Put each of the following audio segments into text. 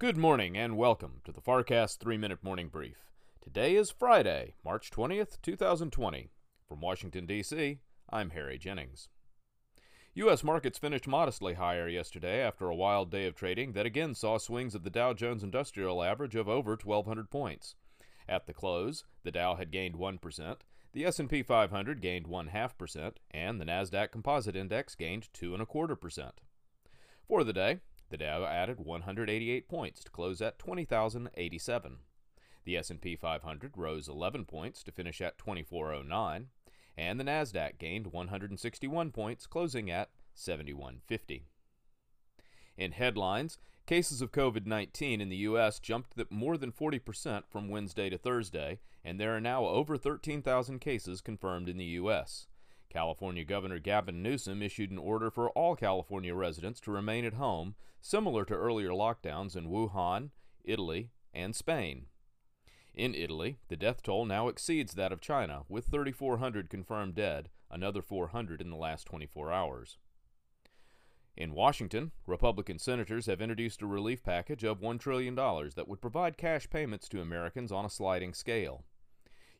Good morning and welcome to the FarrCast 3 Minute Morning Brief. Today is Friday, March 20th, 2020. From Washington, D.C., I'm Harry Jennings. U.S. markets finished modestly higher yesterday after a wild day of trading that again saw swings of the Dow Jones Industrial Average of over 1,200 points. At the close, the Dow had gained 1%, the S&P 500 gained 1.5%, and the Nasdaq Composite Index gained 2.25%. For the day, the Dow added 188 points to close at 20,087. The S&P 500 rose 11 points to finish at 2409, and the Nasdaq gained 161 points, closing at 7150. In headlines, cases of COVID-19 in the US jumped more than 40% from Wednesday to Thursday, and there are now over 13,000 cases confirmed in the US. California Governor Gavin Newsom issued an order for all California residents to remain at home, similar to earlier lockdowns in Wuhan, Italy, and Spain. In Italy, the death toll now exceeds that of China, with 3,400 confirmed dead, another 400 in the last 24 hours. In Washington, Republican senators have introduced a relief package of $1 trillion that would provide cash payments to Americans on a sliding scale.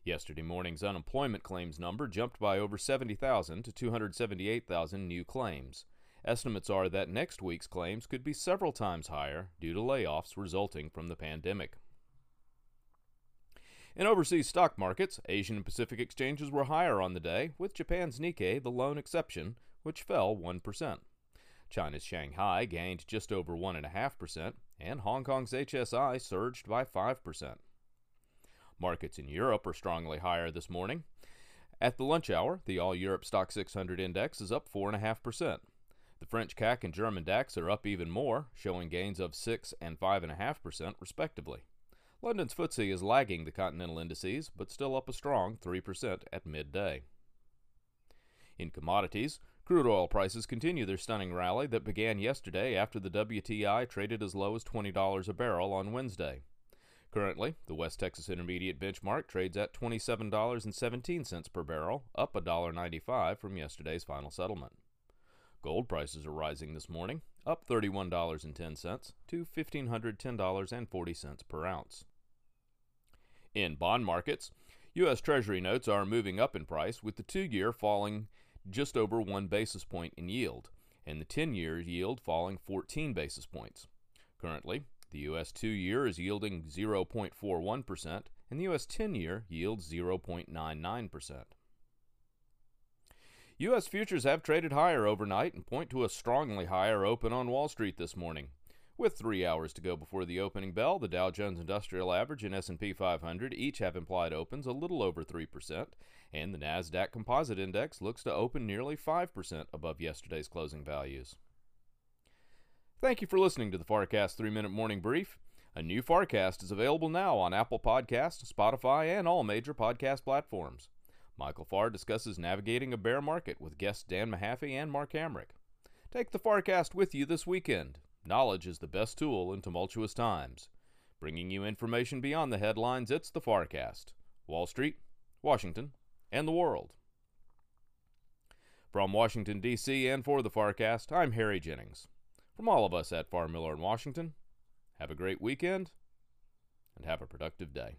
Yesterday morning's unemployment claims number jumped by over 70,000 to 278,000 new claims. Estimates are that next week's claims could be several times higher due to layoffs resulting from the pandemic. In overseas stock markets, Asian and Pacific exchanges were higher on the day, with Japan's Nikkei the lone exception, which fell 1%. China's Shanghai gained just over 1.5%, and Hong Kong's HSI surged by 5%. Markets in Europe are strongly higher this morning. At the lunch hour, the All Europe Stoxx 600 index is up 4.5%. The French CAC and German DAX are up even more, showing gains of 6 and 5.5% respectively. London's FTSE is lagging the continental indices, but still up a strong 3% at midday. In commodities, crude oil prices continue their stunning rally that began yesterday after the WTI traded as low as $20 a barrel on Wednesday. Currently, the West Texas Intermediate benchmark trades at $27.17 per barrel, up $1.95 from yesterday's final settlement. Gold prices are rising this morning, up $31.10 to $1,510.40 per ounce. In bond markets, U.S. Treasury notes are moving up in price, with the two year falling just over one basis point in yield, and the 10 year yield falling 14 basis points. Currently, the U.S. 2 year is yielding 0.41%, and the U.S. 10 year yields 0.99%. U.S. futures have traded higher overnight and point to a strongly higher open on Wall Street this morning. With three hours to go before the opening bell, the Dow Jones Industrial Average and S&P 500 each have implied opens a little over 3%, and the Nasdaq Composite Index looks to open nearly 5% above yesterday's closing values. Thank you for listening to the FarrCast 3 Minute Morning Brief. A new FarrCast is available now on Apple Podcasts, Spotify, and all major podcast platforms. Michael Farr discusses navigating a bear market with guests Dan Mahaffee and Mark Hamrick. Take the FarrCast with you this weekend. Knowledge is the best tool in tumultuous times. Bringing you information beyond the headlines, it's the FarrCast. Wall Street, Washington, and the world. From Washington, D.C., and for the FarrCast, I'm Harry Jennings. From all of us at Farr Miller in Washington, have a great weekend and have a productive day.